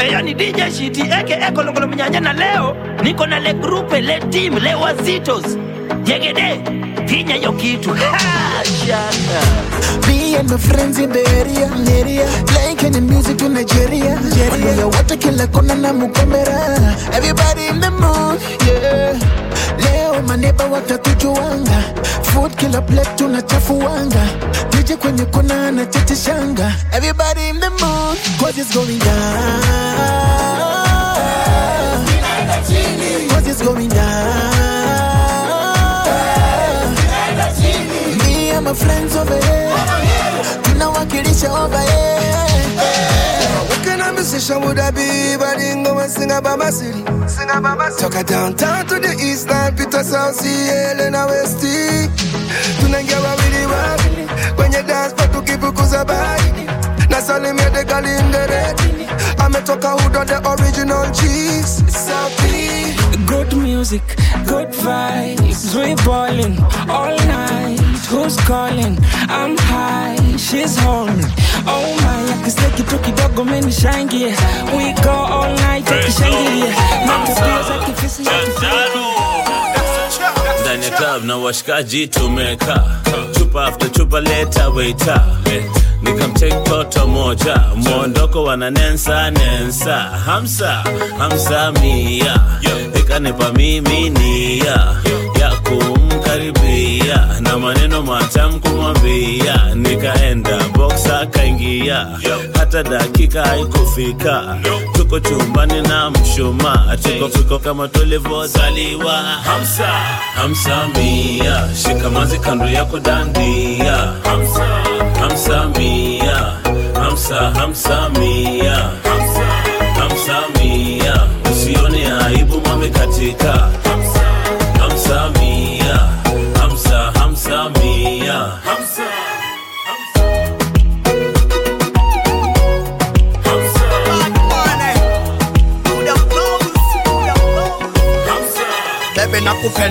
Eh, ni DJ Shiti eke eko longolo mnyanya na leo niko na le grupe le team le wazitos jegede pinya yo kitu. Me and my friends in the area, area. Playing Kenyan music to Nigeria, Nigeria. Watu kila kona na mukamera. Everybody in the mood, yeah. Leo maneba watatujuanga. Food kila plate tunachafuanga. DJ kwenye kona anachachishanga. Everybody in the mood, cause it's going down. Cause it's going down. Me and my friends over here. Tunawakilisha over here. Musician would I be I didn't go and sing about my city? Sing about my city. Toka downtown to the east line, Peter South CL and West Tunaingia wawili wawili kwenye dance floor tukifukuza baridi na salimia gali in ametoka hudo the original cheese Safi. Good music, good vibes. We ballin' all night. Who's calling? I'm high, she's home. Oh my, akiseki tu kidogo menishangie. We go all night tukishangilia. Na tabia za kifisi ndani ya club na washikaji tumeka chupa after chupa leta waita. Nikamtek toto moja. Mwondoko wana nensa. Nensa hamsa hamsa mia. Ikanipa mimi nia. Ya kumkaribia na maneno matamu kumwambia. Nikaenda boksa akaingia. Hata dakika haikufika. Tuko chumbani na mshuma tuko fiko kama tulivyozaliwa. Hamsa hamsa mia. Shikamazi kando yako dandia. Hamsa hamsa mia. Hamsa hamsa mia. Hamsa hamsa mia. Usione aibu mame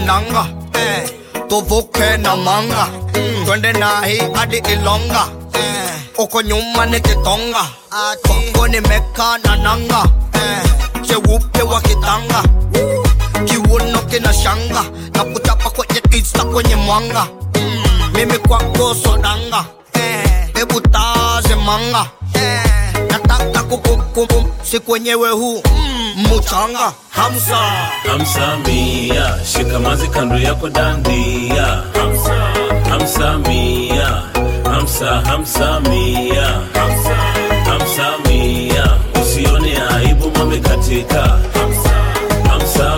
nakupendanga eh, tuvuke na manga mm, twende nahi hadi Ilonga eh, uko nyuma ni Kitonga Kongo nimeka na nanga eh, cheupe wa kitanga kiuno kina shanga na kuchapa kwenye insta kwenye mwanga mm, mimi kwako sodanga eh, hebu taze manga eh, nataka kukumkum siku wenyewe huu. Mm, mchanga hamsa. Hamsamia shikamazi kando yako dandia. Hamsa hamsa mia. Hamsa hamsa mia. Hamsa hamsa usione aibu mamekatika hamsa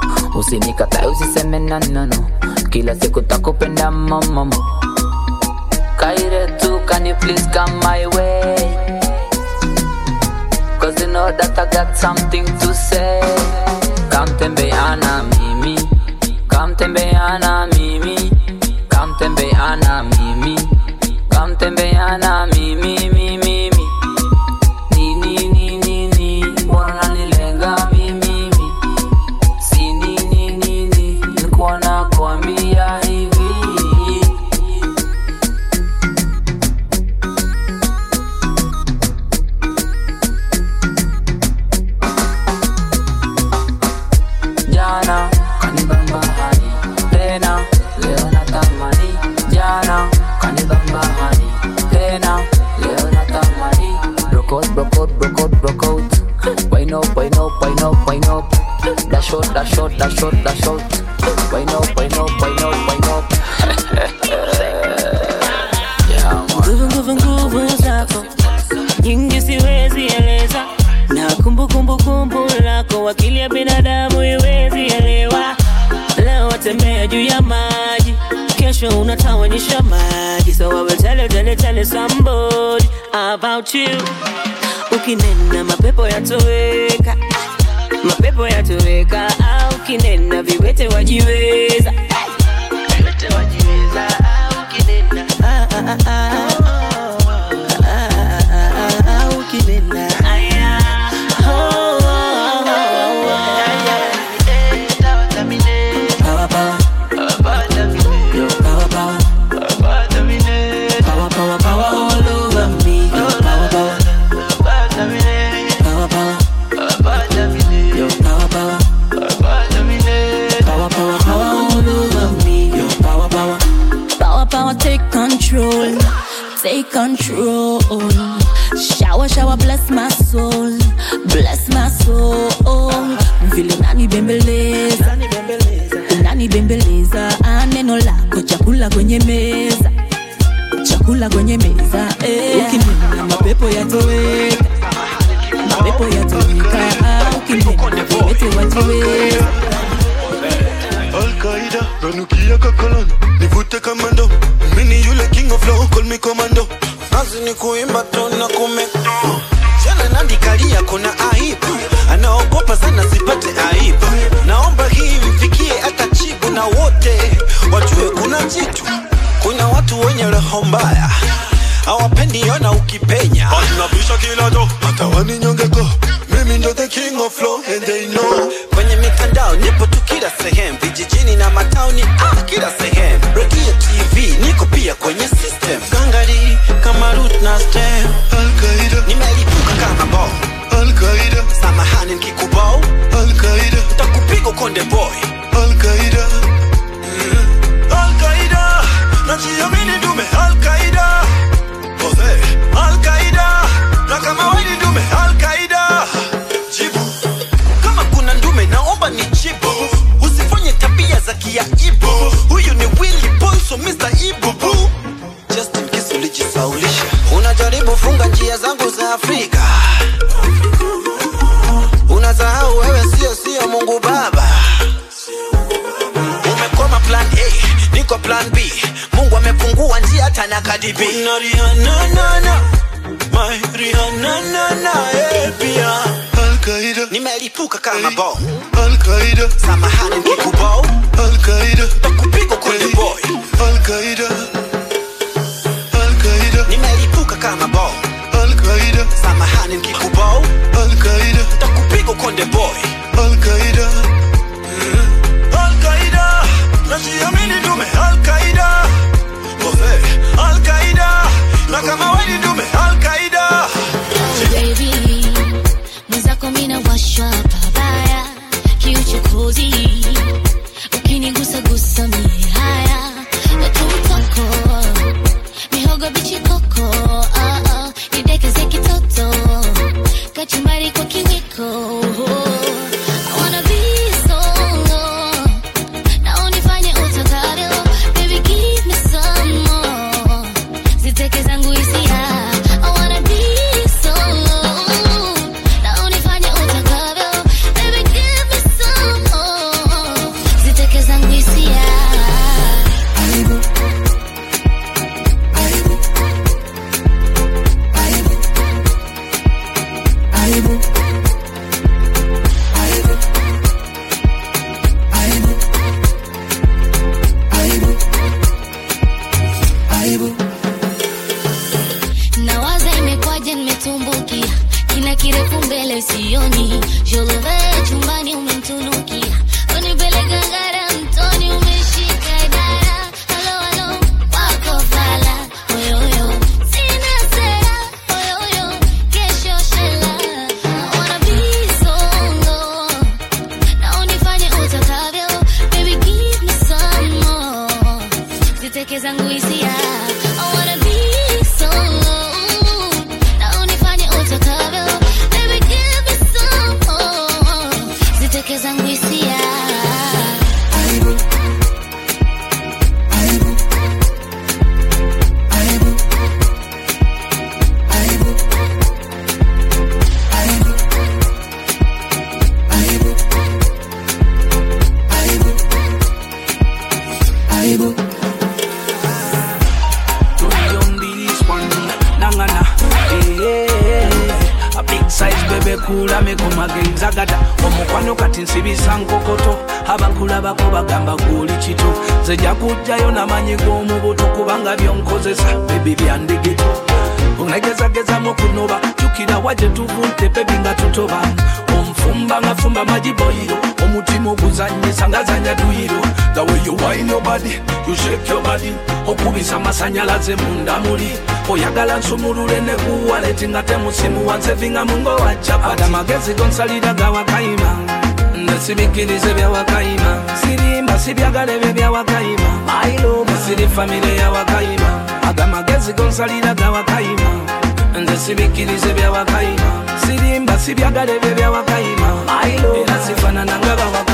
Usinikatae usiseme no, no, no. Kila siku ntakupenda mamamo. Kaire tu, can you please come my way? Cause you know that I got something to say. Kamtembeana mimi, kamtembeana mimi, kamtembeana mimi, kamtembeana mimi, about you. Ukinena mapepo yatoweka. Mapepo yatoweka. Au ukinena viwete wajiweza control. Take control. Shower, shower, bless my soul. Bless my soul. Vile nani bembeleza. Nani bembeleza. Ah, Neno lako chakula kwenye meza. Chakula kwenye meza. Eh. Ukinena mapepo yatoweka. Mapepo yatoweka. Ukinena viwete wajiweza. Al-Qaida, nanukia kakolon nivute kamando. Mini yule king of law, call me commando. Nazi ni kuimba tu na kume jana nandikalia kuna aibu. Anaogopa sana sipate aibu. Naomba hii mfikie hata chibu na wote. Wajue kuna jitu. Kuna watu wenye roho mbaya. Hawapendi ona ukipenya. Anabisha kila do hata waninyongeko. Mimi ndo the king of law and they know. Kwenye mitandao nipo tu kila sehemu vijijini na matauni ah, kila sehemu. Redio tv niko pia kwenye system. Gangari kama root na stem. Al-Qaida, nimelipuka kama bo. Al-Qaida, samahani nkikubao Al-Qaida, takupiga konde boy. Najiamini dume Al-Qaida Jose, Al-Qaida, na kama wewe ni dume tabia ya ibu. huyu ni willy boy so mr ibubu. Just in case ulijisaulisha. Unajaribu funga njia zangu za afrika. Unasahau wewe sio sio mungu baba. Umekoma plan a niko plan b. Mungu amefungua njia hata na kadibi na Rihanna na na My Rihanna na na eh pia Alkaida, nimelipuka kama hey, bo Alkaida, samahani nikubao Alkaida, takupiga kwenye bo. Your body okubisa amasanyalaze munda muli oyagala nsumulule ne kuwaleti nga temusimuwa nsevinga mungo wa chapati amagezi gonsalira gawakayima nesibikirize byawakayima sirimba sibyagala ebyo byawakayima mailoma siri famire yawakayima agamagezi gonsalira gawakayima nze sibikirize byawakayima sirimba sibyagala ebyo byawakayima era sifanana nga bawakayima Alright then,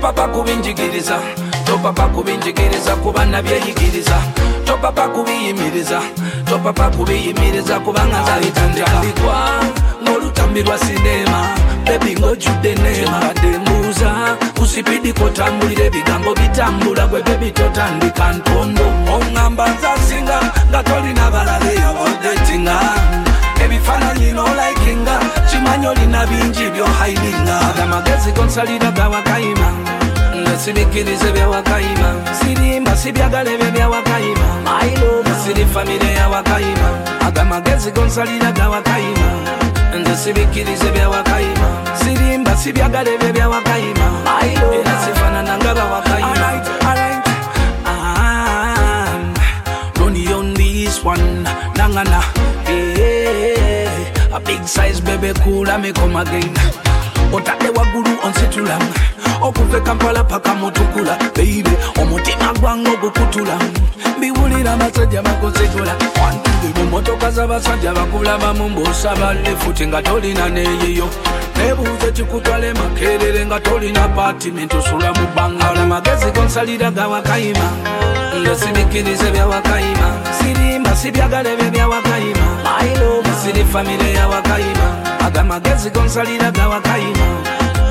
topapa kubinjigiriza topapa kubinjigiriza kuba nabyeyigiriza topapa kubiyimiriza topapa kubiyimiriza kubanga nzabitandikwa ng'olutambi lwa sinema. Bebi ng'ojjudde neema badde mbuuza kusipidi kotambulira ebigambo bitambula gwe bebi totandika ntondo. Oŋŋamba nzasinga nga tolina balale yabodetinga ebifaananyi nolaikinga kimanyi olina bingi byohaininga agamagezi gonsalira gawakayima nesibikirize byawakayima sirimba sibyagala ebyo byawakayima siri famire yawakayima agamagezi gonsalira gawakayima nze sibikirize byawakayima sirimba sibyagala ebyo byawakayima era sifanana nga bawakayima Ronnie on this one, nangana. A big size baby cool and me come again. Otadde waggulu onsitulamu okuva ekampala paka mutukula beibe omutima gwanga ogukutulamu biwulira abasajja bakusitula mumotoka z'abasajja bakulabamu mbosaba lifuti nga tolina neeyiyo nebuuza ekikutwala emakerere nga tolina patimenti osula mu bbangala magezi gonsalira ga wakayima nga sibikirize bya wakayima sirimba sibyagala ebyo bya wakayima famire yawakayima agamagezi gonsalira gawakayima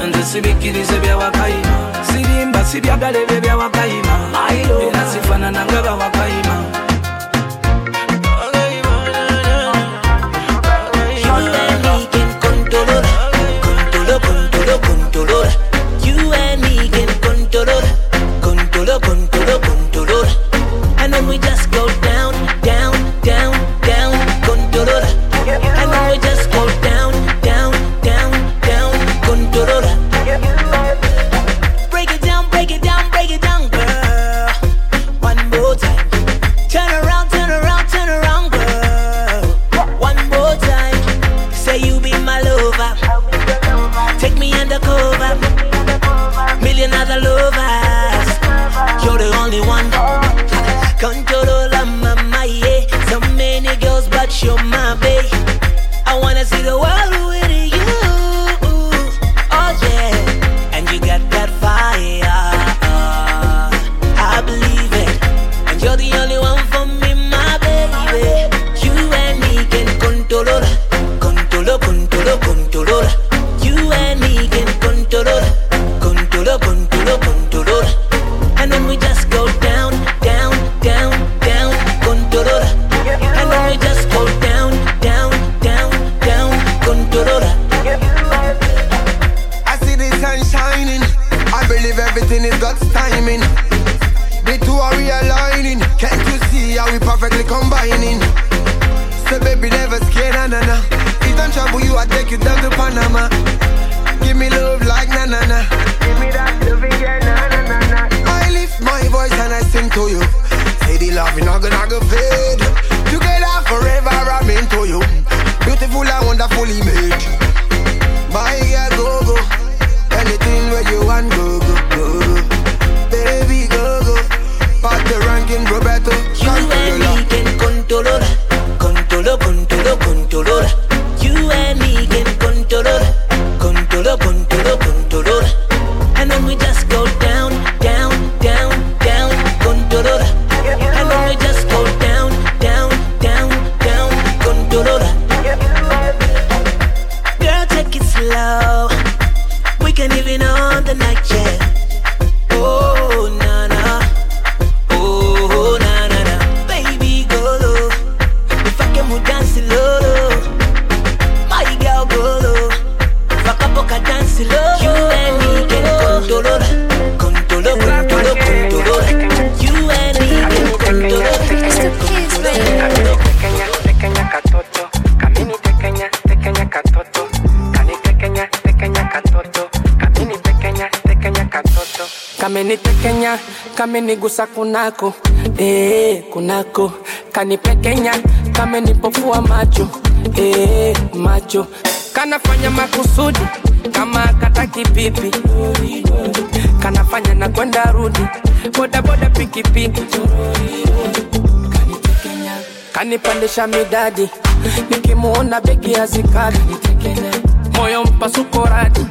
nze sibikirize byawakayima sirimba sibyagala ebyo byawakayima era sifanana nga bawakayima take you down to Panama. Give me love like na na na. Give me that loving, yeah, na na na na. I lift my voice and I sing to you. Say the love is not gonna go fade. Together forever, I'm into you. Beautiful and wonderfully made. My girl, go go. Anything where you want, go go go. go. Kamenigusa kunako. Eh, kunako. Kanipekenya kamenipofua macho. Eh, macho. Kanafanya makusudi kama kataki pipi kanafanya na kwenda rudi. Bodaboda pikipiki kanipandisha midadi. Nikimuona begi hazikadi moyo mpasuko radi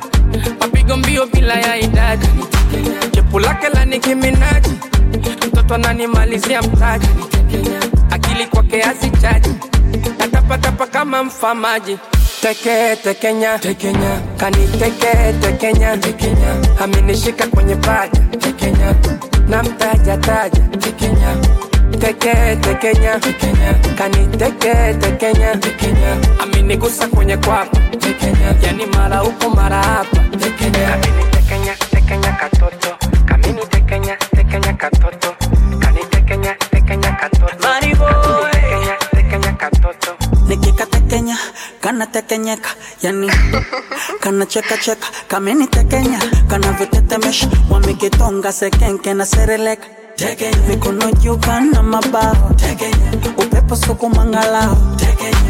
lake Minaj, mtoto ananimalizia mtaji. Akili kwake hazichaji natapatapa kama mfamaji. Teke tekenya tekenya. Kaniteke tekenya tekenya. Aminishika kwenye paja tekenya. Na mtaja taja tekenya. Teke tekenya tekenya. Kaniteke tekenya tekenya. Aminigusa kwenye kwapa tekenya. Yani mara huko mara hapa tekenya. Amenitekenya kanatekenyeka yani. Kanachekacheka kamenitekenya kanavyotetemesha. Wamekitonga sekenke na sereleka. Mikono juu kana mabao. Upepo sukumangalao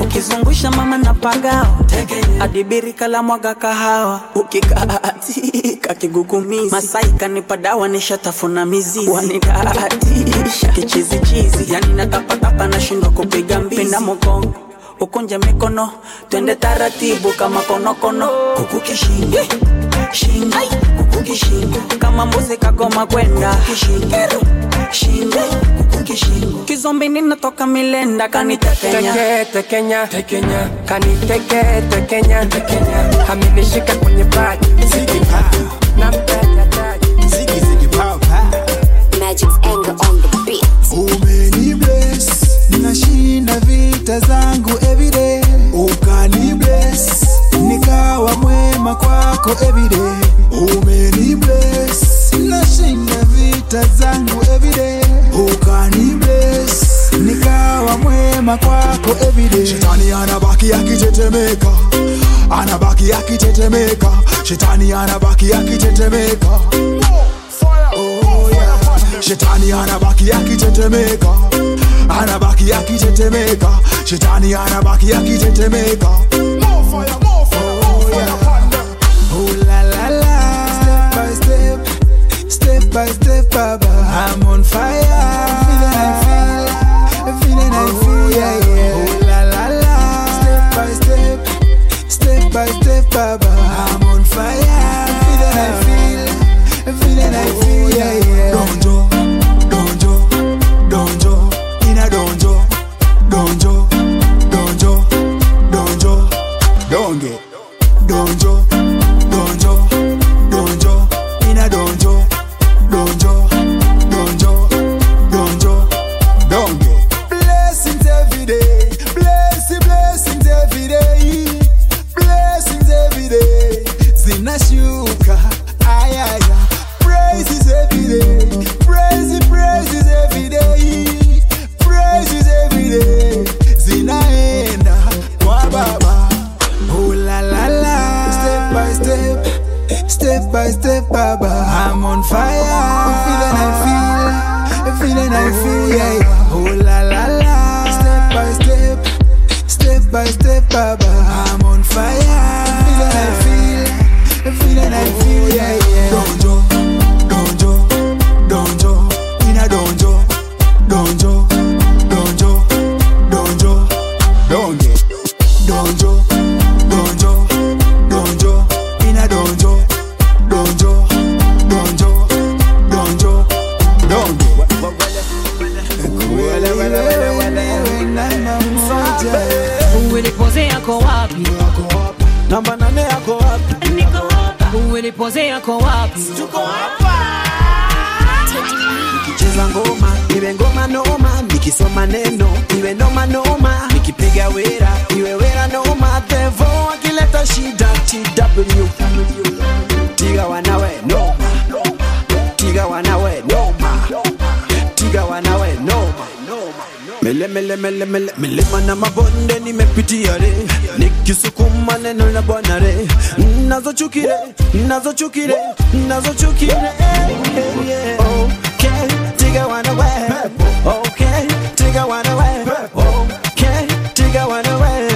ukizungusha mama na pagao. Adibiri kala mwaga kahawa. Ukikaatika kigugumizi masai kanipa dawa nishatafuna mizizi. Wanidaatisha kichizichizi. Yani natapatapa nashindwa kupiga mbizi. Pinda mogongo ukunje mikono twende taratibu kama konokono shingo. Kukukishingo kama mbuzi kagoma kwenda. Shingo. Kukukishingo kizombi ninatoka milenda kanitekenya teke tekenya. Tekenya. Kaniteke tekenya. Tekenya. Amenishika kwenye na mtaja on vita zangu everyday. Ukani bless. Nikawa mwema kwako everyday. Umeni bless. Nashinda vita zangu everyday. Ukani bless. Nikawa mwema kwako everyday. Shetani anabaki akitetemeka. Anabaki akitetemeka. Shetani anabaki akitetemeka. Oh, yeah. shetani anabaki akitetemeka anabaki akitetemeka shetani anabaki akitetemeka Oh, yeah. Oh, la, la, la. Step by step, step by step, Baba. I'm on fire. Feeling I feel, feeling I feel, yeah, yeah. Oh, la, la, la. Step by step, step by step, Baba. Ngoma iwe ngoma noma nikisoma neno iwe noma noma nikipiga wera iwe wera noma. Devo akileta shida tw tiga wanawe noma. Tiga wanawe noma. Tiga wanawe noma. Milima na mabonde nimepitia nikisukuma neno na bwana re. Nazochukire nazochukire nazochukire okay tiga wana we okay tiga wana we okay tiga wana we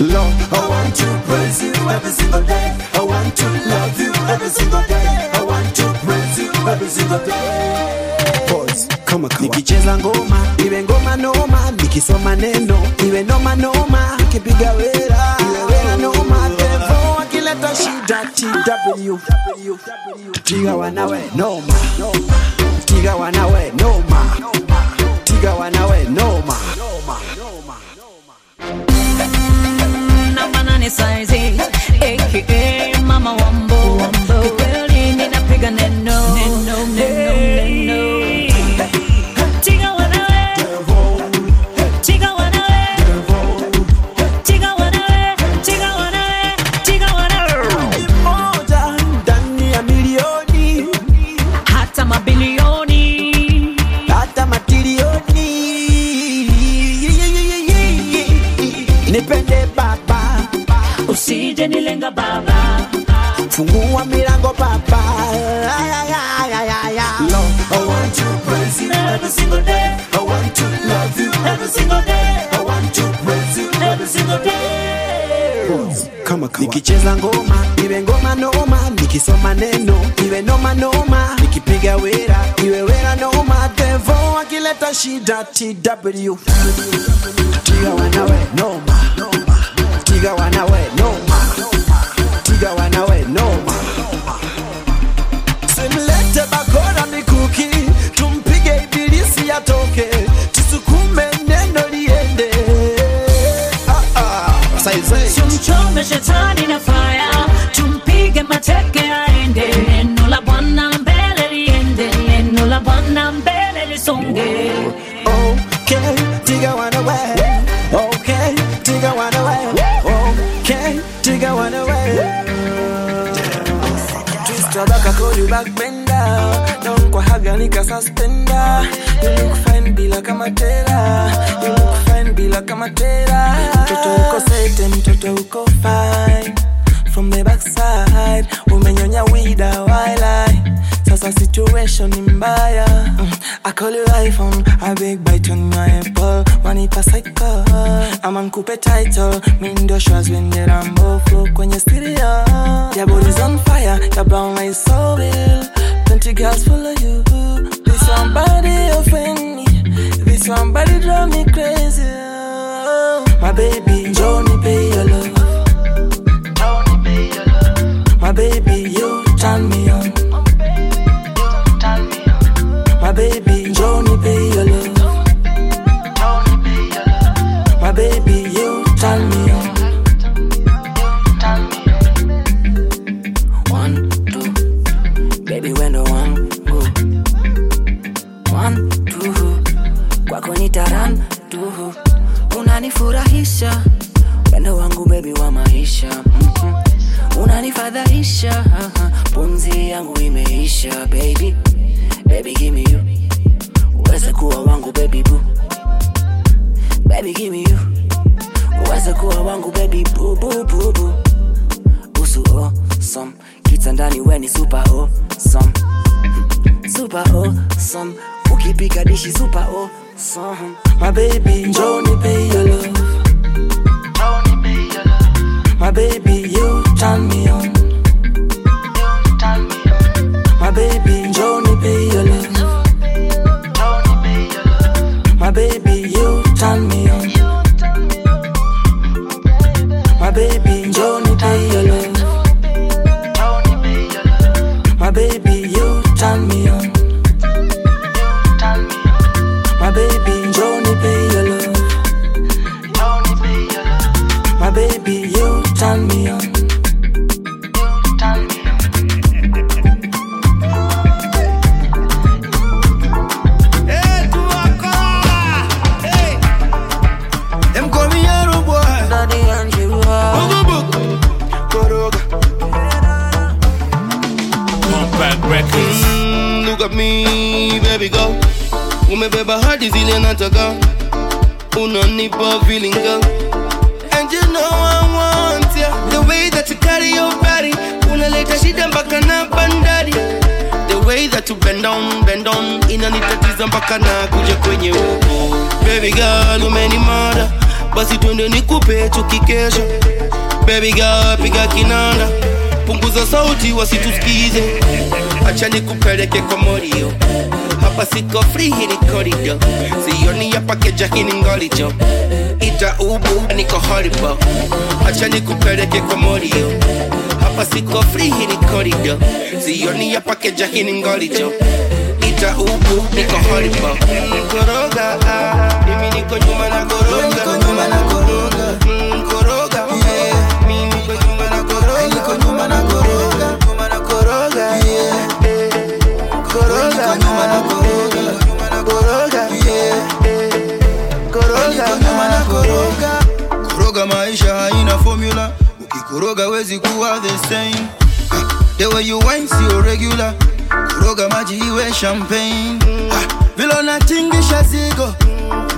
Lord, I want to praise you every single day. I want to love you every single day. I want to praise you every single day. Nikicheza ngoma iwe ngoma noma, nikisoma neno iwe noma noma, nikipiga wera akileta TW tiga wanawe noma, tiga wanawe noma, tiga wanawe noma. namba nane size aka mama wambo. Kikweli ninapiga neno. Neno neno neno usije nilenga baba fungua milango papa. Ay, ay, ay, ay, ay, ay. Lord, I want to praise you every single day. I want to love you every single day. I want to praise you every single day. Kama kawa. Nikicheza ngoma iwe ngoma noma, nikisoma neno iwe noma noma, nikipiga wera iwe wera noma, devo akileta shida TW tiga wanawe noma, tiga wanawe noma, Saize. tumchome shetani na faya tumpige mateke aende neno la bwana mbele liende neno la bwana mbele lisonge back, bender. Down kwa haga nika suspender. You look fine bila kama tera. You bila kama tera. Mtoto uko sete, mtoto uko fine. From the backside, umenyonya wida wildlife. Sasa situation ni mbaya. Mm, I call you iPhone, I big bite on your apple. Wanipa cycle, ama nkupe title. Mi ndio Shazwin Rambo flow kwenye stereo. Your body's on fire, your brown eyes so real. Plenty girls follow you. This one body drive me crazy. Oh. My baby, Johnny, pay your love. My baby, you turn me unanifurahisha. Wendo wangu bebi wa maisha. Mhm. unanifadhaisha. Pumzi yangu imeisha baby. Baby give me you. Uweze kuwa wangu baby boo. Baby give me you. Uweze kuwa wangu baby boo boo boo boo. Usu awesome. Kitandani we ni super awesome. Super awesome. Ukipika dishi super awesome my baby njoni pay your love. My baby, nikupe tukikesha girl kinanda. Punguza sauti wasitusikize. Acha nikupeleke kwa morio. Hapa siko free hii ni korido sioni ya pakeja hii ita ubu niko horrible. Acha nikupeleke kwa morio. Hapa siko free korido sioni ya pakeja hii ita ubu niko horrible. Koroga ah, mimi niko nyuma na koroga champagne. Ah, vile unatingisha zigo.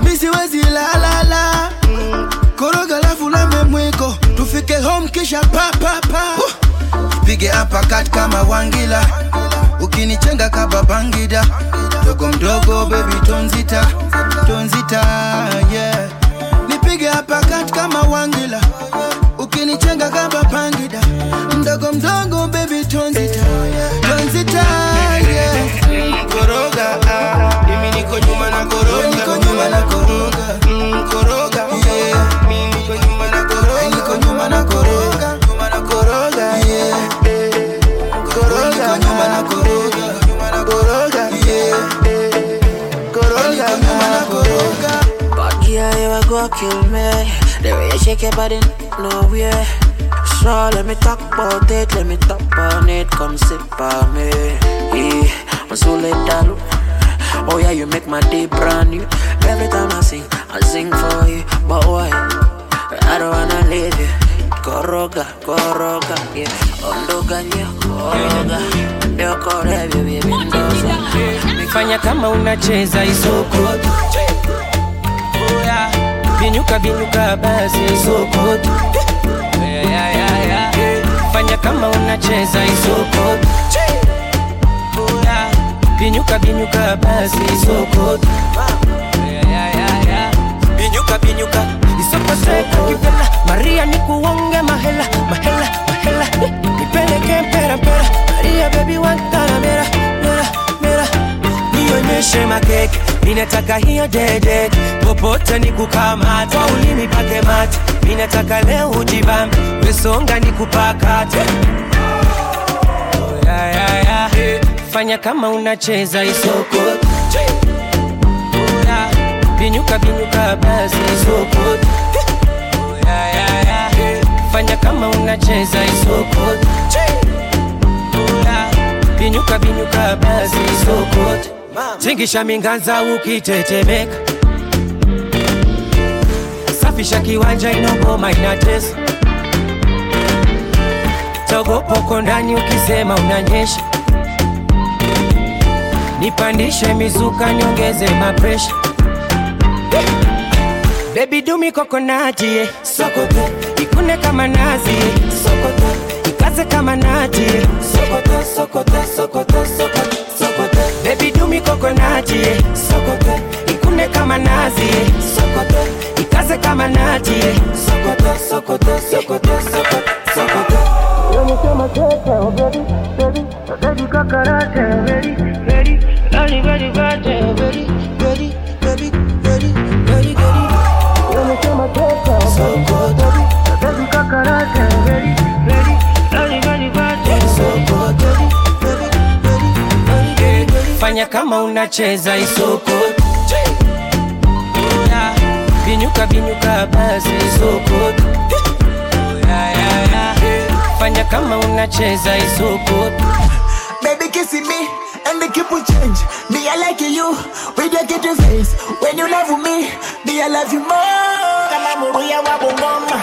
Misiwezi lalala koroga lafu mwiko. Tufike home kisha papapa ipige apakat kama wangila. Ukinichenga kababangida mdogo mdogo bebi tonzita tonzita yeah. Nipige apakat kama wangila. Ukinichenga kababangida mdogo mdogo kill me. The way you shake your body, no way. So let me talk about it, let me talk on it, come sit by me. Yeah, I'm so let down. Oh yeah, you make my day brand new. Every time I sing, I sing for you. But why? I don't wanna leave you. Koroga, koroga, yeah. Ondoga, yeah, koroga. Yo, kore, baby, mendoza. fanya kama unacheza isoko binyuka binyuka basi isoko Yeah, yeah, yeah, yeah. fanya kama unacheza isoko binyuka binyuka basi isoko Yeah, yeah, yeah, yeah. binyuka binyuka isoko seka kipela maria nikuonge mahela mahela mahela. Nipeleke mpera mpera. Maria bebi wantaramera mera mera mera. Nionyeshe makeke ninataka hiyo dede popote nikukamata ulimi pake mate ninataka leo ujibambe wesonga nikupakate Oh, yeah, yeah, yeah. fanya kama unacheza isoko Oh, yeah. binyuka binyuka basi isoko Oh, yeah, yeah, yeah. fanya kama unacheza isoko Oh, yeah. binyuka binyuka basi isoko tingisha minganza ukitetemeka. Safisha kiwanja inogoma inatesa. Togopoko ndani ukisema unanyesha. Nipandishe mizuka niongeze mapresha. Bebi dumi kokonati ye sokoto ikune kama nazi sokoto ikaze kama nati sokoto sokoto sokoto sokoto bebi dumi kokonati yeah. sokoto ikune kama nazi yeah. sokoto ikaze kama nati yeah. sokoto sokoto sokoto sokoto sokoto fanya kama unacheza isoko binyuka binyuka basi isoko fanya kama unacheza isoko Baby kiss me and keep change. Me I like you with your kitty face. When you love me, me I love you more. Kama muruya wa bongoma.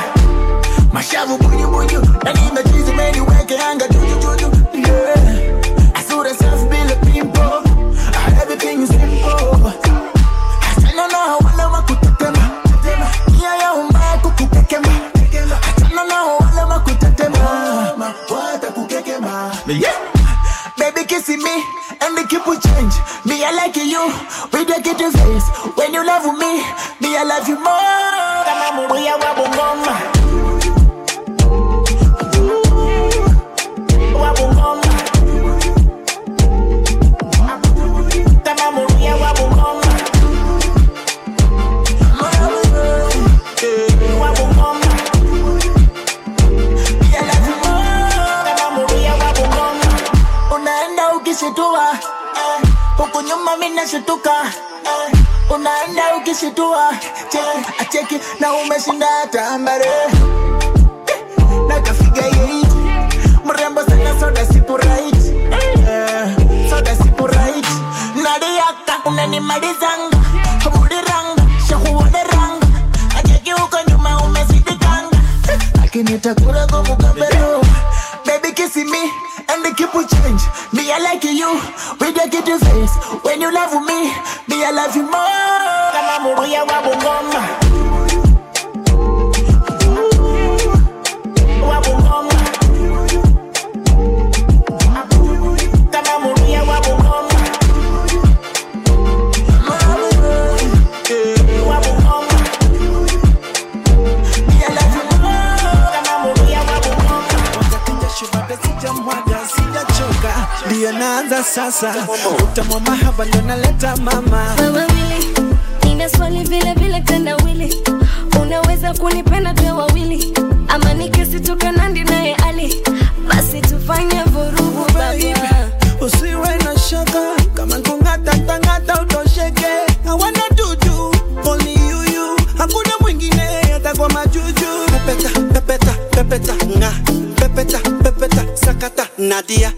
Mashavu bunyu bunyu. Na nimechizi meni weke anga juju días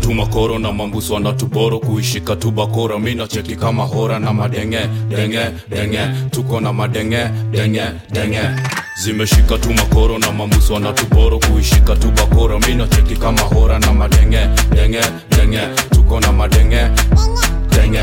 tu makoro na mambusu anatuboro kuishika tu bakora, mina cheki kama hora na madenge denge denge, tuko na madenge denge denge. Zimeshika tu makoro na mambusu anatuboro kuishika tu bakora, mina cheki kama hora na madenge denge denge, tuko na madenge denge.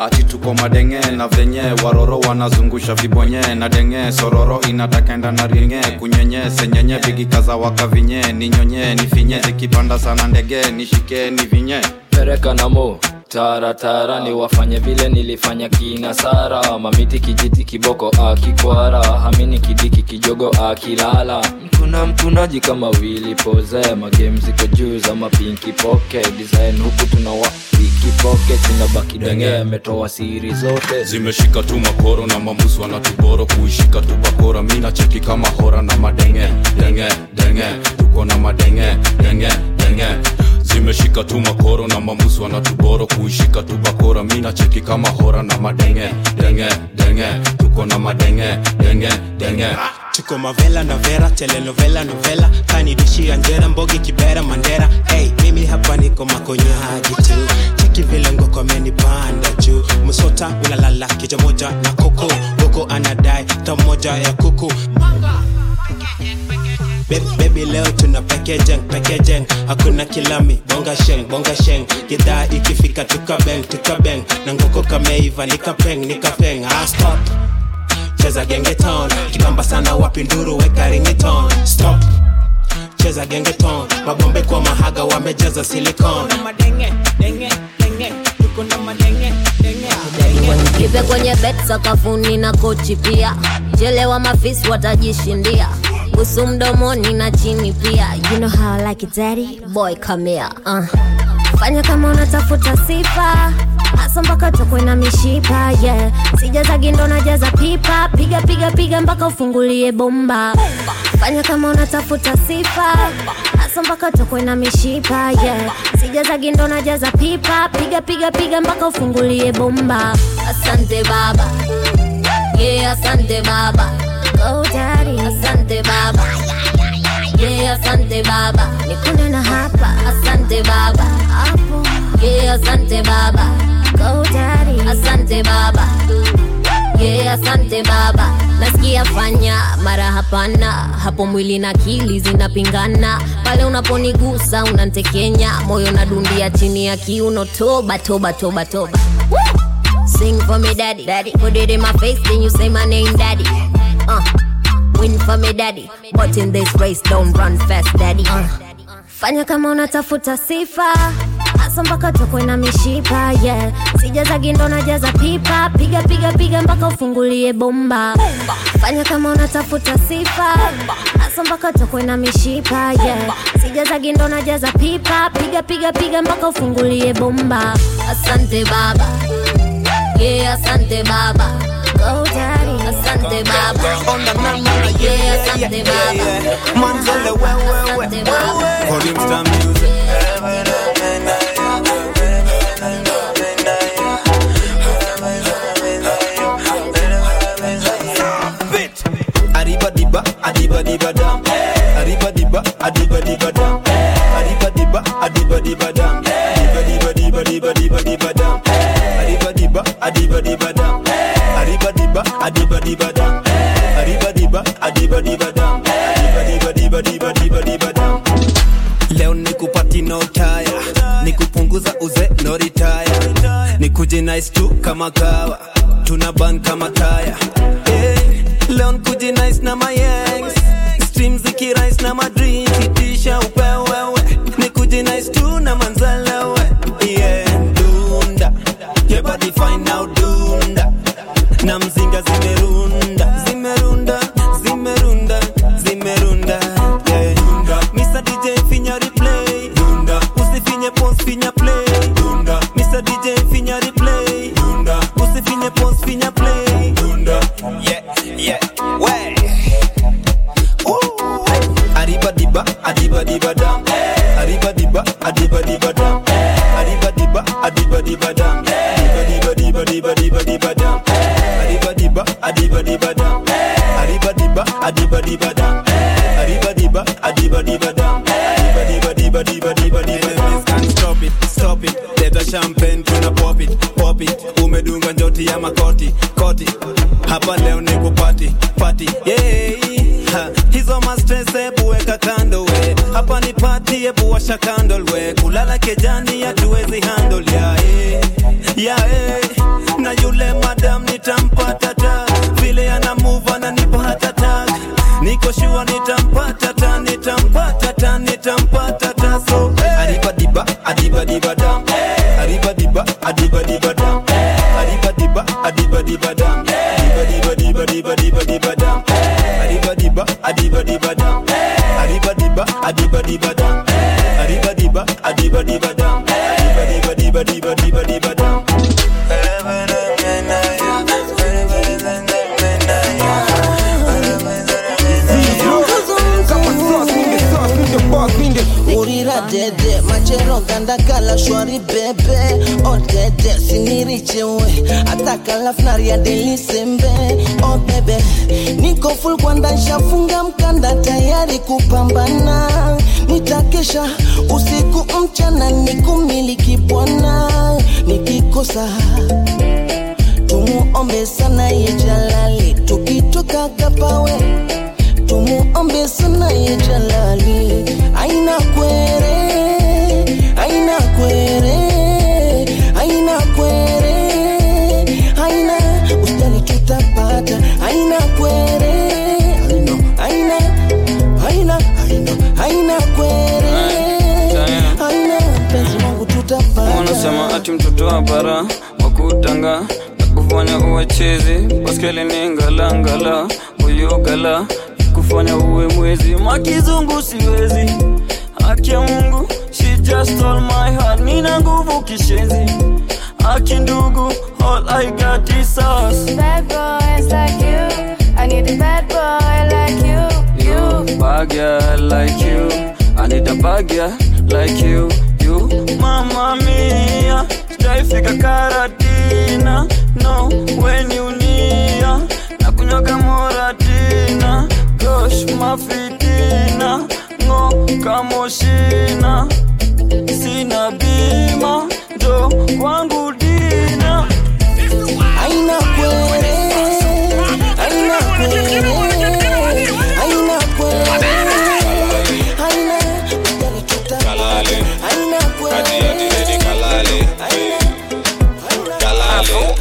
Ati tuko madenge na venye waroro wanazungusha vibonye na denge. Sororo inatakenda na ringe kunyenye senyenye vigikaza wakavinye ninyonye nifinye zikipanda sana ndege nishike nivinye. Tereka na mo. Taratara tara, ni wafanye vile nilifanya kinasara mamiti kijiti kiboko akikwara. Hamini kidiki kijogo akilala. Mtuna mtunaji kama wili poze. Magemzi kwa juu za mapinki poke design huku tunawa kipoke denge ametoa siri zote. Zimeshika tu makoro na mamusu anatuboro kuishika tu bakora. Mi nacheki kama hora na madenge. Denge denge. Tuko na madenge denge denge zimeshika tu makoro na mambusu wanatuboro kuishika tu bakora mina cheki kama hora na madenge denge denge. Tuko na madenge denge denge. Tuko mavela na vera telenovela novela. Kanidishia njera mbogi kibera mandera. Hey, mimi hapa niko makonyaji tu. Cheki vile ngoko amenipanda juu. Msota unalala kija moja na koko. Goko anadai ta moja ya kuku. Baby, baby leo tuna packaging, packaging. Hakuna kilami bonga sheng bonga sheng. Gidhaa ikifika tukabeng tukabeng na ngoko kameiva nikapeng nikapeng ah, stop. Cheza gengeton. Kibamba sana wapi nduru weka ringtone stop. Cheza gengeton. Mabombe kwa mahaga wamejaza silicon Kipe kwenye bet sakafuni na kochi pia, chelewa mafisi watajishindia busu mdomoni na chini pia. You know how I like it daddy, boy come here. Uh. Fanya kama unatafuta sifa hasa mpaka tokwe na mishipa yeah. Sijaza gindo na jaza pipa, piga piga piga mpaka ufungulie bomba. Fanya kama unatafuta sifa hasa mpaka tokwe na mishipa yeah. Sijaza gindo na jaza pipa, piga piga piga mpaka ufungulie bomba. Asante baba, yeah, asante baba. Daddy, asante baba. Yeah, asante baba. Nikune na hapa, asante baba. Hapo. Yeah, asante baba. Go daddy, asante baba. Yeah, asante baba. Nasikia fanya mara hapana, hapo mwili na akili zinapingana. Pale unaponigusa unantekenya, moyo na dundia chini ya kiuno. Toba, toba, toba, toba. Woo! Sing for me, daddy. Daddy, put it in my face, then you say my name, daddy. Uh, win for me, daddy. But in this race, don't run fast, daddy. Uh, fanya kama unatafuta sifa hasa mpaka tokwe na mishipa yeah. Sijaza gindo najaza pipa, piga piga piga mpaka ufungulie bomba. Fanya kama unatafuta sifa hasa mpaka tokwe na mishipa yeah. Sijaza gindo najaza pipa, piga piga piga mpaka ufungulie bomba. Asante baba, yeah, asante baba. Go daddy, asante baba. Yeah, asante baba. Manzele wewe Asante baba. For Rimstar Music Arriba diba, adiba diba dam. Arriba diba, adiba diba dam. Arriba diba, adiba diba dam. Diba diba diba diba diba diba dam. Arriba diba, adiba diba dam. Adiba diba dam. adiba diba, adiba diba dam. adiba diba diba diba diba diba dam. Leo nikupati no tire, nikupunguza uze no retire, nikuje nice tu kama kawa, tuna ban kama taya. Hey, leo nikuje nice na my ex, machacando el hueco. La la que ya ni urira dede machero gandakala shwari bebe. Odede sinirichewe atakalafnaria delisembe oh bebe niko full kwanda nshafunga mkanda tayari kupambana. Nitakesha usiku mchana nikumiliki bwana. Nikikosa tumuombe sana yejalali tukitoka kapawe tumuombe sana yejalali aina kwere kwere haina kwere haina ustali tutapata haina kwere haina haina haina haina kwere haina mpenzi wangu tutapata wanasema ati mtoto wa bara wakutanga na kufanya uwe chizi baskeli ni ngalangala uyogala kufanya uwe mwezi. Makizungu siwezi haki ya mungu just stole my heart nina nguvu kishenzi all i got is us. Bad boys like you. I need a bad boy like you. you. Bad girl like you i need a bad girl like you you. Mama mia sijaifika karatina no when you nia na kunyoka moratina gosh mafitina ngo kamoshina sina bima ndo kwangu dina. Aina kwere aina kwere aina kwere. Aina kalale. Aina ati ati neni kalale. Kalale.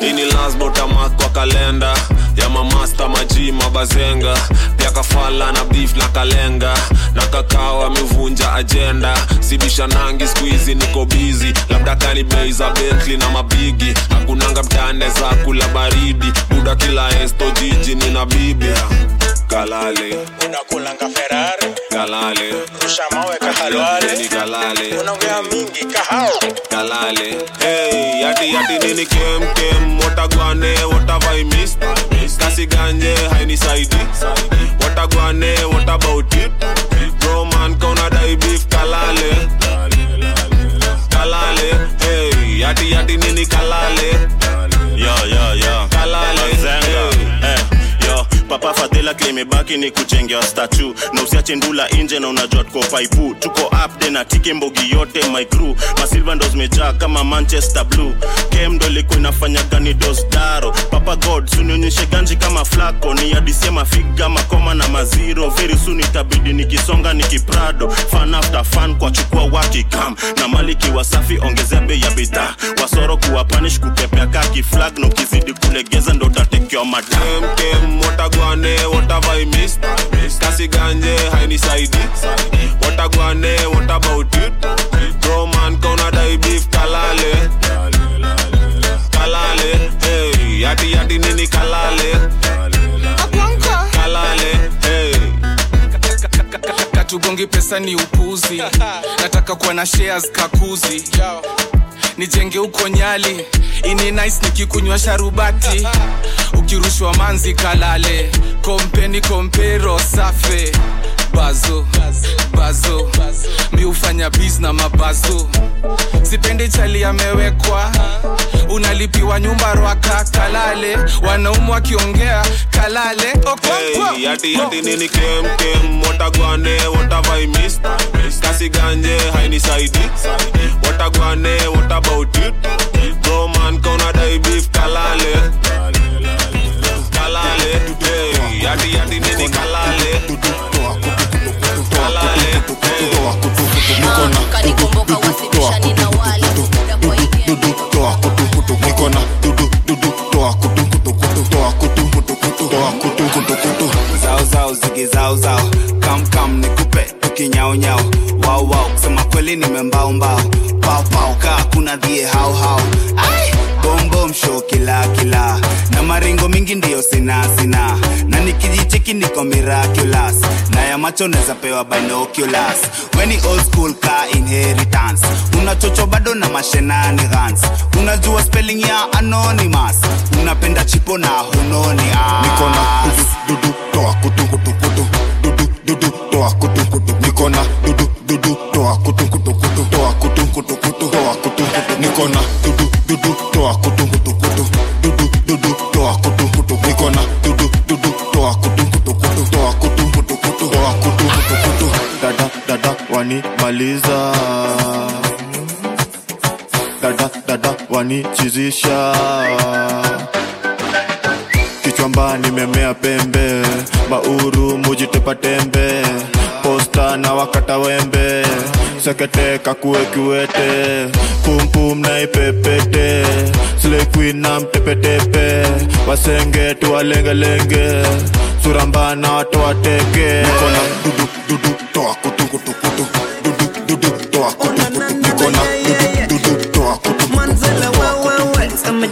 Ini ni lasbotamak kalenda. Ya mamasta maji mabazenga. Pia kafala na beef na kalenga. Na ajenda sibisha nangi skuizi niko bizi labda kani bei za bentli na mabigi. Hakunanga mtane za kula baridi. Buda kila esto jiji nina bibi kalale unakulanga ferari kalale rusha mawe kahalwale ni kalale unaongea mingi kahao kalale hey yati yati nini kem kem. Watagwane what have i missed kasi ganje hainisaidi watagwane what about it. Bro man kauna dai beef kalale kalale hey yati yati nini kalale yo yo yo papa fadhela klimebaki ni kujengewa statu na usiache ndula nje na unajua tuko paipu tuko upde na tike mbogi yote my masilva ndo zimejaa kama manchester blue. Kem ndo ilikuwa inafanya gani dosdaro papa god sunionyeshe ganji kama flako? Ni adisia mafiga makoma na maziro. Very soon itabidi nikisonga nikiprado. Fan after fan kwa chukua wakikam na maliki wasafi ongezea bei ya bidhaa. Wasoro kuwapanish kupepea kaki flag na ukizidi kulegeza ndo utatekewa madam watagwane what have i missed kasi ganje hainisaidi watagwane what about it. Bro man kauna dai beef kalale. Kalale hey yati yati nini kalale. Kalale hey. Katugongi pesa ni upuzi. Nataka kuwa na shares kakuzi. Nijenge huko nyali. Ini nice nikikunywa sharubati ukirushwa manzi kalale. Kompeni kompero safe. Bazo bazo. Mi bis na mabazo. Sipendi chali amewekwa unalipiwa nyumba rwaka kalale. Wanaumu wakiongea kalale. Okonkwo. Hey, yati kasiganje hainisaidi kem kem macho unaweza pewa binoculars. Weni old school ka inheritance. Unachocho bado na mashenani gans unajua spelling ya anonymous. Unapenda chipo na hunoni ah. nikona dudu dudu toa kutukutukutu dudu dudu toa kutukutu nikona dudu dudu toa kutukutukutu toa kutukutukutu toa kutukutu nikona dudu dudu toa kutukutu wanimaliza dada dada wanichizisha. Kichwamba nimemea pembe bauru mujitepa tembe. Posta na wakata wembe sekete kakue pumpum naipepete slekwi na mtepetepe. Wasenge tuwalengelenge suramba na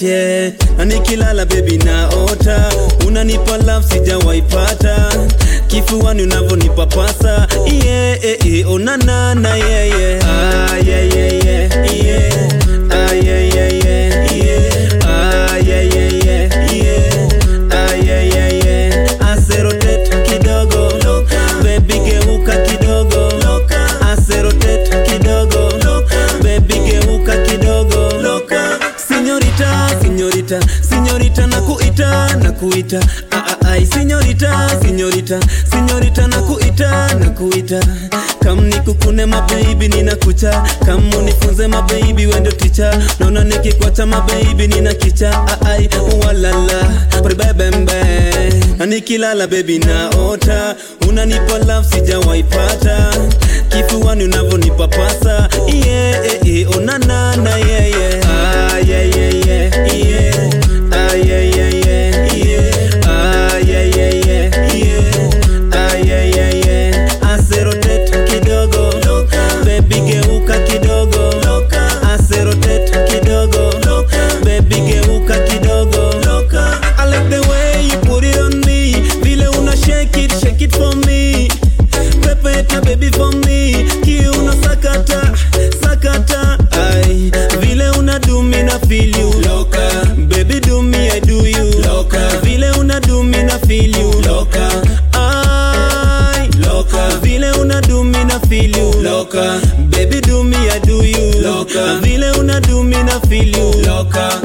yeah na nikilala baby naota unanipa love sijawaipata kifuani unavyonipapasa yeah, yeah, yeah. onanana yeah, yeah. Ah, yeah, yeah, yeah, yeah. Ah, yeah, yeah, yeah. Sinyorita, sinyorita na kuita na kuita. Ah, ah, ai sinyorita, sinyorita, sinyorita na kuita na kuita. Kam nikukune mabebi ninakucha kam unifunze mabeibi wendo ticha naona nikikwacha mabeibi nina kicha. Ah, ai walala pribebembe na nikilala bebi naota. Unanipa love sijawaipata kifuani unavyonipapasa yeah, onanana yeah, yeah. Ah, yeah, yeah, loka. Baby do me I do you. Loka. Vile una do me na feel you. Loka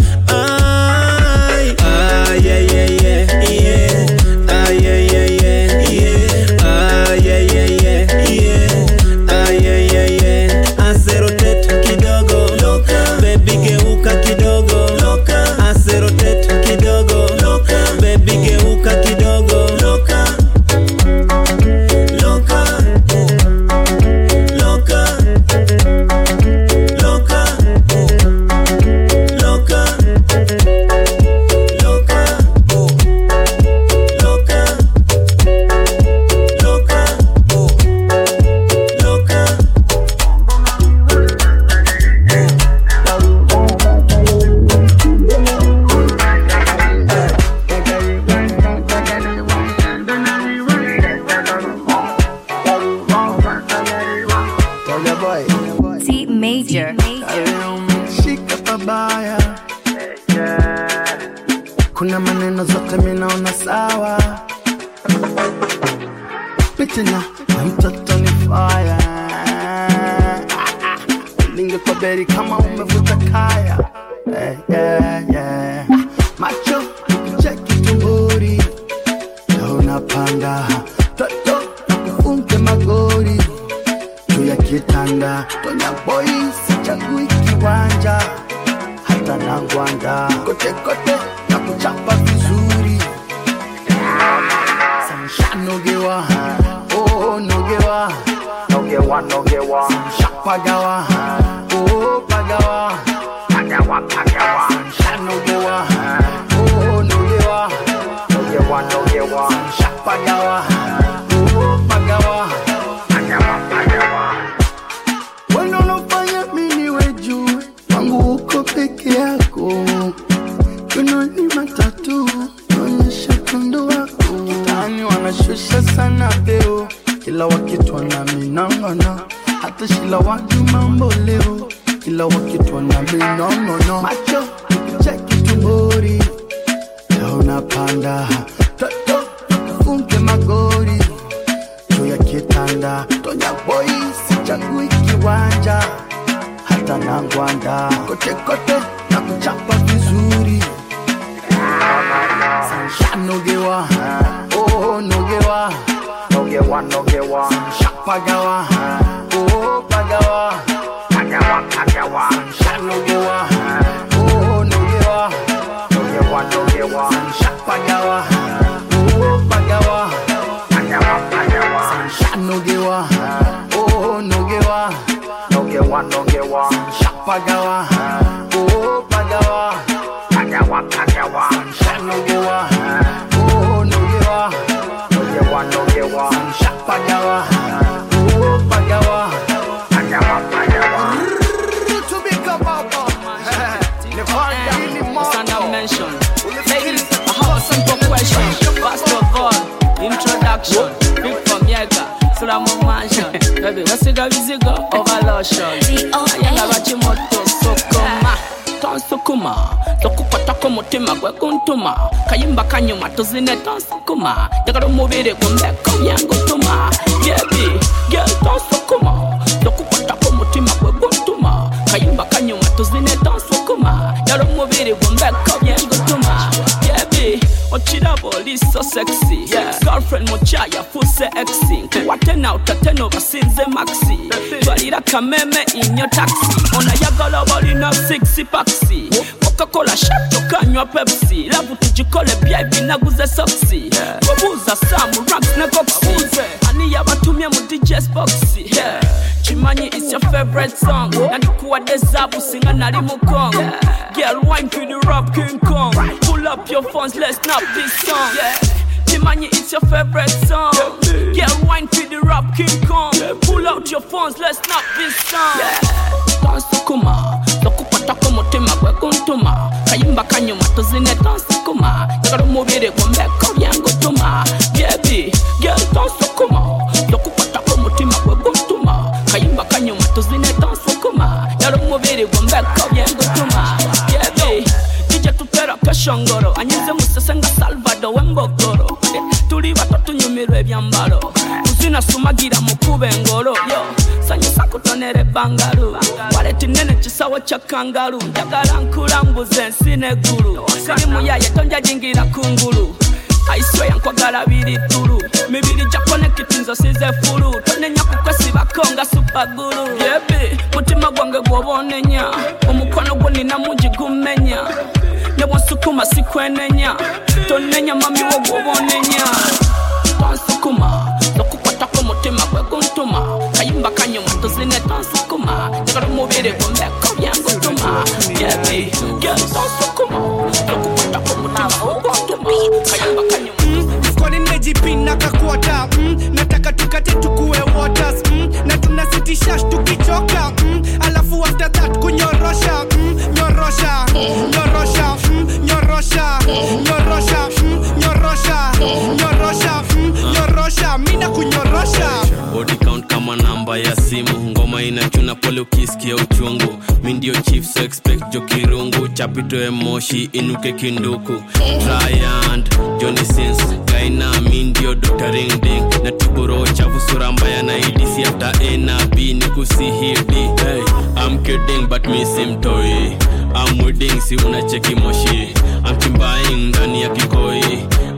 unaleta meme in your taxi, unayagala in a sixi paksi coca-cola shake a pepsi labu tujikole bib naguze soksi yeah. kobuza samu ranks na koksi ani yabatumye mu djs boxi yeah. is your favorite song. Oh. nalikuwa desabu singa nali mukong. Girl wine to the rap king kong. Pull up your phones let's snap this song. Yeah. Kimani, it's your favorite song. Get wine to the rap King Kong. Pull out your phones, let's snap this song. Tansukuma, tokupata kumutima gwe kuntuma. Kayimba kanyuma tuzine tansukuma. Njagala omubiri gumbeko byangutuma. Baby, tutera keshongoro anyize musese nga salvado wembogoro Eh, tuli bato tunyumirwa ebyambalo tuzina sumagira mukuba engolo yo. Sanyusa kutonera ebbangalu waleti nene kisawo kya kangalu. Njagala nkulambuza ensi neggulu sirimu yaye tonjajingira kungulu. Aiswe yankwagala biri tulu. Mibiri gya konekiti nzo size fulu. Tonenya kukwesibako nga supagulu. Yebi mutima gwange gwoba onenya omukono gwo nina mungi gumenya ne bwonsukuma sikwenenya tonenya mami wo tansukuma. Onenya tonsukuma gweguntuma kayimba kanyuma tuzine tansukuma. Njagala omubiri gumeko byangutuma yebi gye tonsukuma tokukwatako mutima kayimba kanyuma mfukoni mm, nataka tukate tukue waters. Mm, na tunasitisha tukichoka. Mm, alafu after that kunyorosha. Mm, nyorosha mm, nyorosha nyorosha mm, nyorosha namba ya simu. Ngoma inachuna pole ukisikia uchungu. Mi ndio chief so expect jo kirungu. Chapitoe moshi inuke kinduku. Tryand, Johnny Sins gaina mi ndio Dr. ringding na tiburo chafu sura mbaya na idisi after nab ni kusihidi hey, I'm kidding but mi simtoi I'm wedding si unacheki moshi. Chimbaing ndani ya kikoi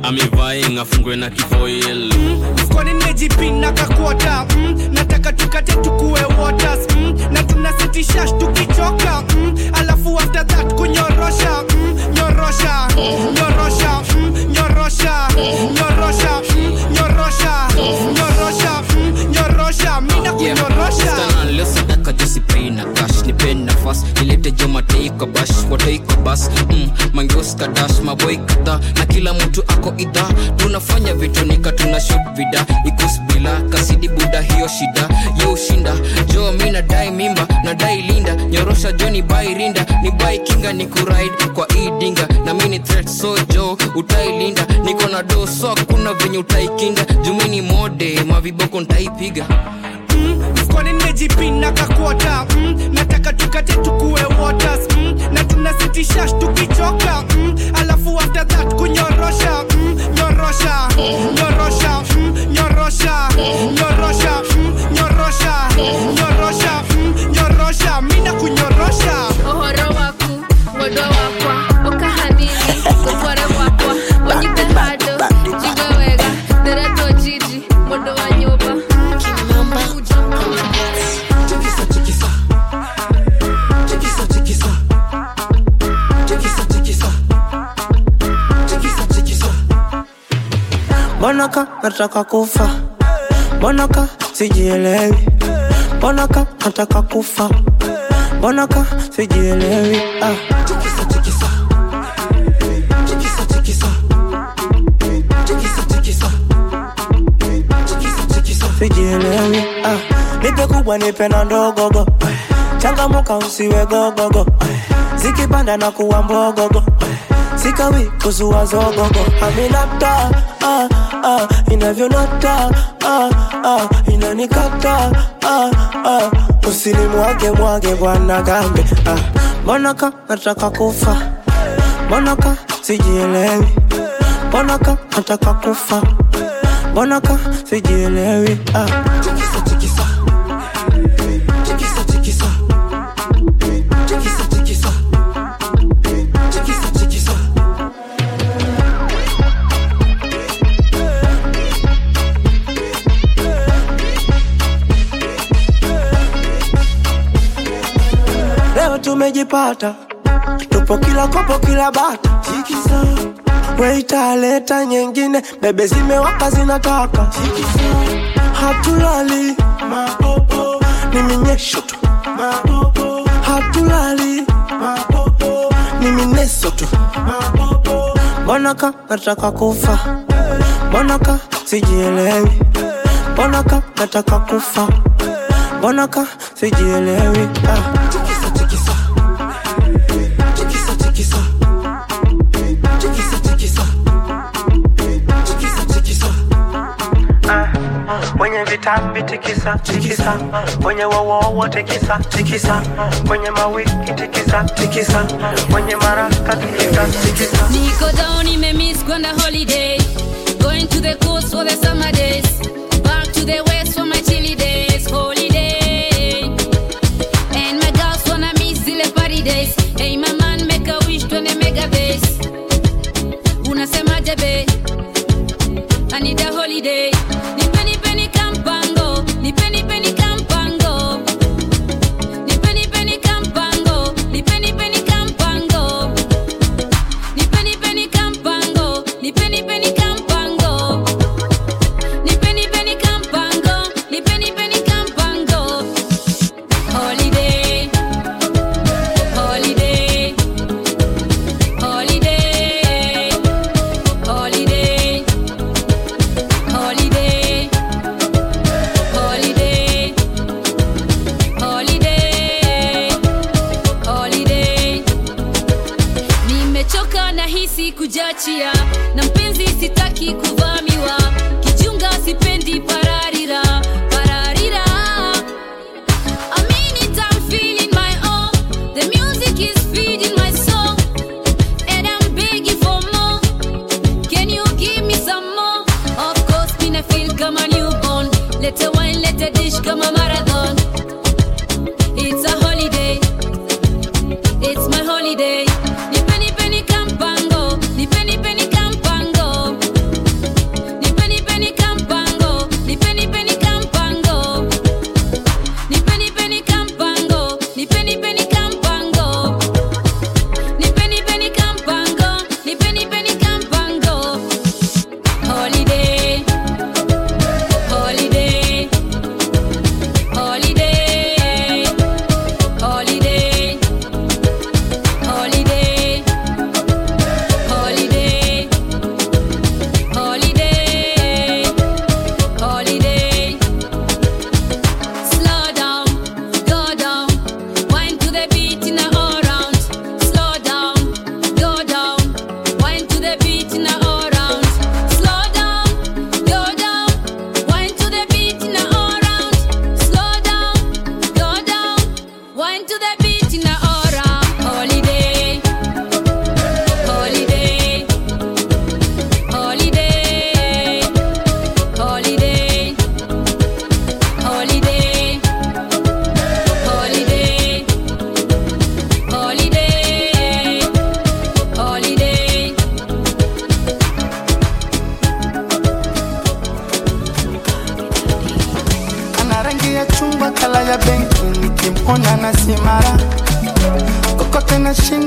I'm vying afungwe na kifoil mfukoni nimejipina kakuota mm, nataka tukate tukue waters. Mm, na tunasitishash tukichoka. Mm, alafu after that kunyorosha. Mm, nyorosha. Nyorosha. Mm, nyorosha. Nyorosha. Mm, nyorosha. Nyorosha. Mm, nyorosha mina kunyorosha leo sadaka josipei na cash nipe nafasi breakfast ilete jo kwa bash watei kwa bas mm, mangeos kadash maboi kadha na kila mtu ako idha tunafanya vitu nika tuna shot vida. Ikus bila kasidi buda hiyo shida. Yo shinda. Jo mi nadai mimba nadai linda. Nyorosha jo ni bai rinda. Ni bai kinga ni kuride kwa idinga na mini threat so jo utailinda niko na do so kuna venye utaikinga jumini mode maviboko ntaipiga mfukoni nimejipina kakwota mm, nataka tukate tukue waters. Mm, na tunasitisha tukichoka. Mm, alafu after that kunyorosha. Mm, nyorosha nyorosha. Mm, nyorosha nyorosha. Mm, nyorosha nyorosha. Mm, nyorosha. Mina kunyorosha. Ohoro waku modo wakwa onyipe mbonaka nataka kufa. Bonaka sijielewi. Bonaka nataka kufa. Bonaka sijielewi. Ah. nipe kubwa nipe na ndogogo. Changamuka usiwe gogogo. Zikipanda na kuwa mbogogo sikawi kuzua zogogo aminata ah, ah, inavyonata ah, ah, inanikata ah, ah, usini mwage mwage bwana gambe ah, mbonaka nataka kufa. Mbonaka sijielewi. Mbonaka nataka kufa. Mbonaka sijielewi ah. Tumejipata. Tupo kila kopo kila bata. Leta nyengine bebe zimewaka zinataka. Hatulali. Ni minyesho tu. Hatulali. Ni mineso tu. Mapopo. Nataka kufa. Mbonaka sijielewi. Mbonaka nataka kufa. Mbonaka sijielewi. Ah. Wenye vitambi tikisa tikisa wenye wowowo tikisa tikisa wenye mawiki tikisa tikisa wenye maraka tikisa holiday. Going to the coast for the summer days. Back to the west for my chilly days.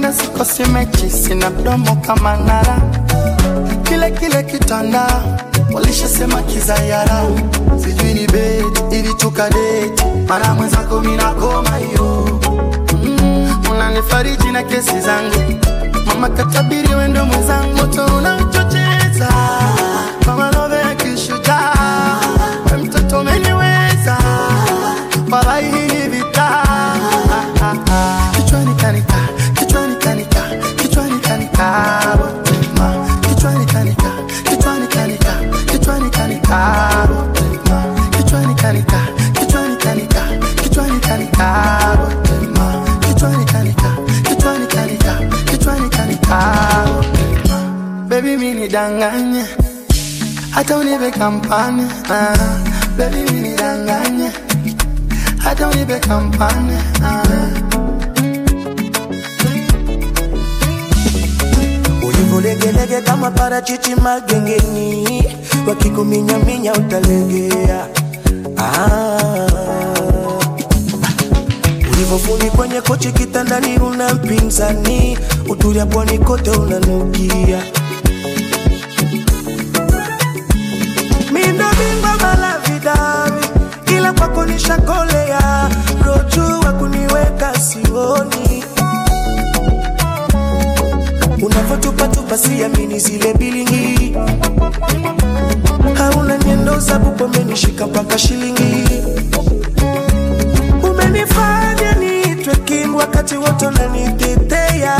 Na shinda sikosi mechi sina mdomo kama nara. Kile kile kitanda walishasema kizayara. Sijui ni beti ili tukadeti mara mwenzako minakoma hiyo. Mm, unanifariji na kesi zangu. Mama katabiri wendo mwenzangu. Moto unachocheza kampani ah. Baby hata unipe kampani ah. ulivyolegelege kama parachichi magengeni, wakikuminyaminya utalegea. Ah. Kwenye kochi kitandani, una mpinzani, utulia pwani kote unanukia. Kwako nishakolea, rojua kuniweka sioni. Unavyotupatupa siamini zile bilingi hauna nyendo za bupomenishika mpaka shilingi. Umenifanya niitwe kimu wakati wote unanitetea